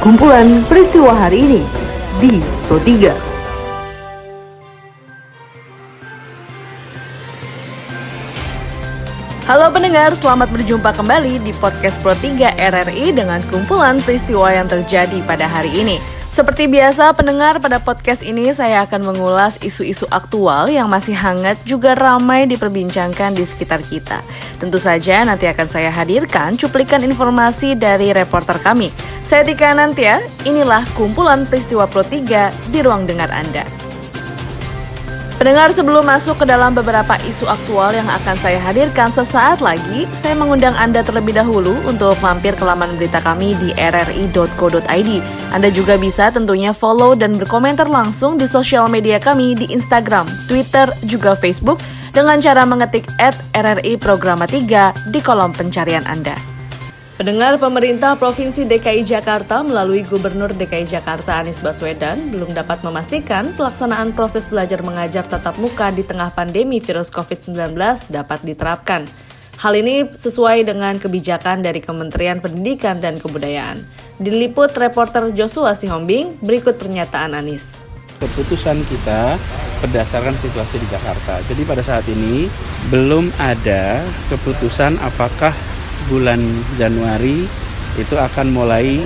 kumpulan peristiwa hari ini di Pro 3. Halo pendengar, selamat berjumpa kembali di podcast Pro 3 RRI dengan kumpulan peristiwa yang terjadi pada hari ini. Seperti biasa, pendengar pada podcast ini saya akan mengulas isu-isu aktual yang masih hangat juga ramai diperbincangkan di sekitar kita. Tentu saja nanti akan saya hadirkan cuplikan informasi dari reporter kami. Saya Tika Nantia, inilah kumpulan peristiwa Pro 3 di ruang dengar Anda. Pendengar sebelum masuk ke dalam beberapa isu aktual yang akan saya hadirkan sesaat lagi, saya mengundang Anda terlebih dahulu untuk mampir ke laman berita kami di rri.co.id. Anda juga bisa tentunya follow dan berkomentar langsung di sosial media kami di Instagram, Twitter, juga Facebook dengan cara mengetik at RRI Programa 3 di kolom pencarian Anda. Pendengar pemerintah Provinsi DKI Jakarta melalui Gubernur DKI Jakarta Anies Baswedan belum dapat memastikan pelaksanaan proses belajar mengajar tatap muka di tengah pandemi virus COVID-19 dapat diterapkan. Hal ini sesuai dengan kebijakan dari Kementerian Pendidikan dan Kebudayaan. Diliput reporter Joshua Sihombing, berikut pernyataan Anies. Keputusan kita berdasarkan situasi di Jakarta. Jadi pada saat ini belum ada keputusan apakah bulan Januari itu akan mulai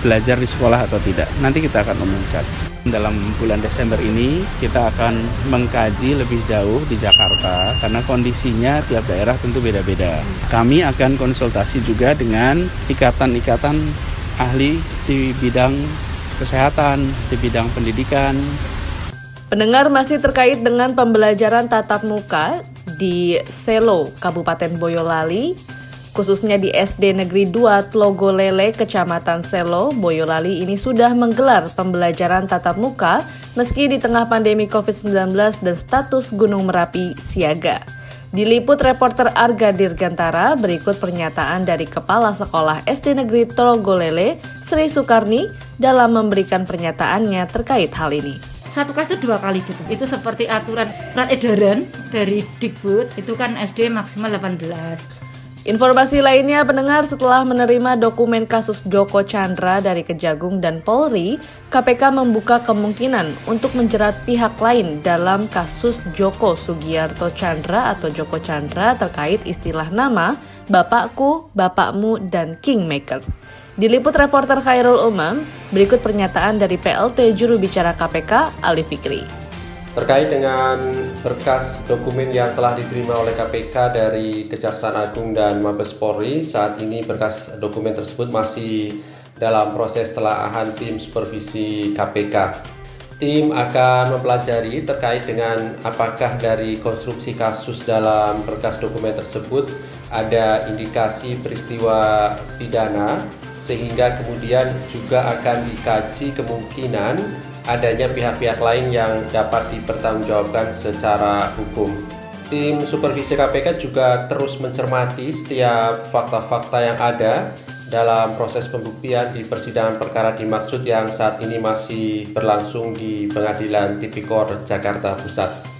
belajar di sekolah atau tidak. Nanti kita akan umumkan. Dalam bulan Desember ini kita akan mengkaji lebih jauh di Jakarta karena kondisinya tiap daerah tentu beda-beda. Kami akan konsultasi juga dengan ikatan-ikatan ahli di bidang kesehatan, di bidang pendidikan. Pendengar masih terkait dengan pembelajaran tatap muka di Selo, Kabupaten Boyolali, khususnya di SD Negeri 2 Tlogolele, Kecamatan Selo, Boyolali ini sudah menggelar pembelajaran tatap muka meski di tengah pandemi COVID-19 dan status Gunung Merapi siaga. Diliput reporter Arga Dirgantara, berikut pernyataan dari Kepala Sekolah SD Negeri Tlogolele, Sri Sukarni, dalam memberikan pernyataannya terkait hal ini. Satu kelas itu dua kali gitu. Itu seperti aturan surat edaran dari Dikbud itu kan SD maksimal 18 Informasi lainnya, pendengar setelah menerima dokumen kasus Joko Chandra dari Kejagung dan Polri, KPK membuka kemungkinan untuk menjerat pihak lain dalam kasus Joko Sugiarto Chandra atau Joko Chandra terkait istilah nama Bapakku, Bapakmu, dan Kingmaker. Diliput reporter Khairul Umam, berikut pernyataan dari PLT juru bicara KPK, Ali Fikri. Terkait dengan berkas dokumen yang telah diterima oleh KPK dari Kejaksaan Agung dan Mabes Polri, saat ini berkas dokumen tersebut masih dalam proses telaahan tim supervisi KPK. Tim akan mempelajari terkait dengan apakah dari konstruksi kasus dalam berkas dokumen tersebut ada indikasi peristiwa pidana sehingga kemudian juga akan dikaji kemungkinan adanya pihak-pihak lain yang dapat dipertanggungjawabkan secara hukum. Tim supervisi KPK juga terus mencermati setiap fakta-fakta yang ada dalam proses pembuktian di persidangan perkara dimaksud yang saat ini masih berlangsung di Pengadilan Tipikor Jakarta Pusat.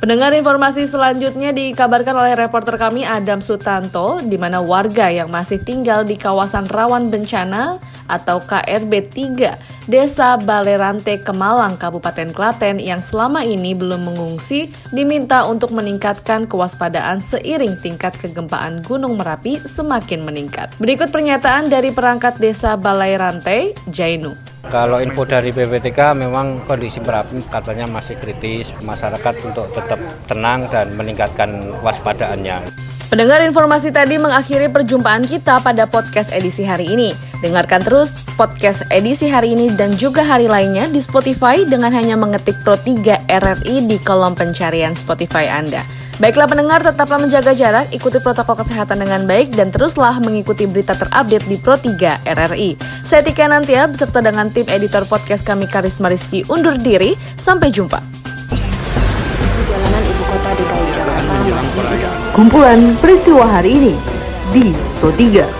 Pendengar informasi selanjutnya dikabarkan oleh reporter kami Adam Sutanto, di mana warga yang masih tinggal di kawasan rawan bencana atau KRB 3 Desa Balerante Kemalang Kabupaten Klaten yang selama ini belum mengungsi diminta untuk meningkatkan kewaspadaan seiring tingkat kegempaan Gunung Merapi semakin meningkat. Berikut pernyataan dari perangkat Desa Balerante, Jainu. Kalau info dari BPTK memang kondisi Merapi katanya masih kritis, masyarakat untuk tetap tenang dan meningkatkan waspadaannya. Pendengar informasi tadi mengakhiri perjumpaan kita pada podcast edisi hari ini. Dengarkan terus podcast edisi hari ini dan juga hari lainnya di Spotify dengan hanya mengetik Pro 3 RRI di kolom pencarian Spotify Anda. Baiklah pendengar, tetaplah menjaga jarak, ikuti protokol kesehatan dengan baik, dan teruslah mengikuti berita terupdate di Pro 3 RRI. Saya Tika Nantia, beserta dengan tim editor podcast kami Karisma Rizky undur diri. Sampai jumpa. Kumpulan peristiwa hari ini di Pro 3.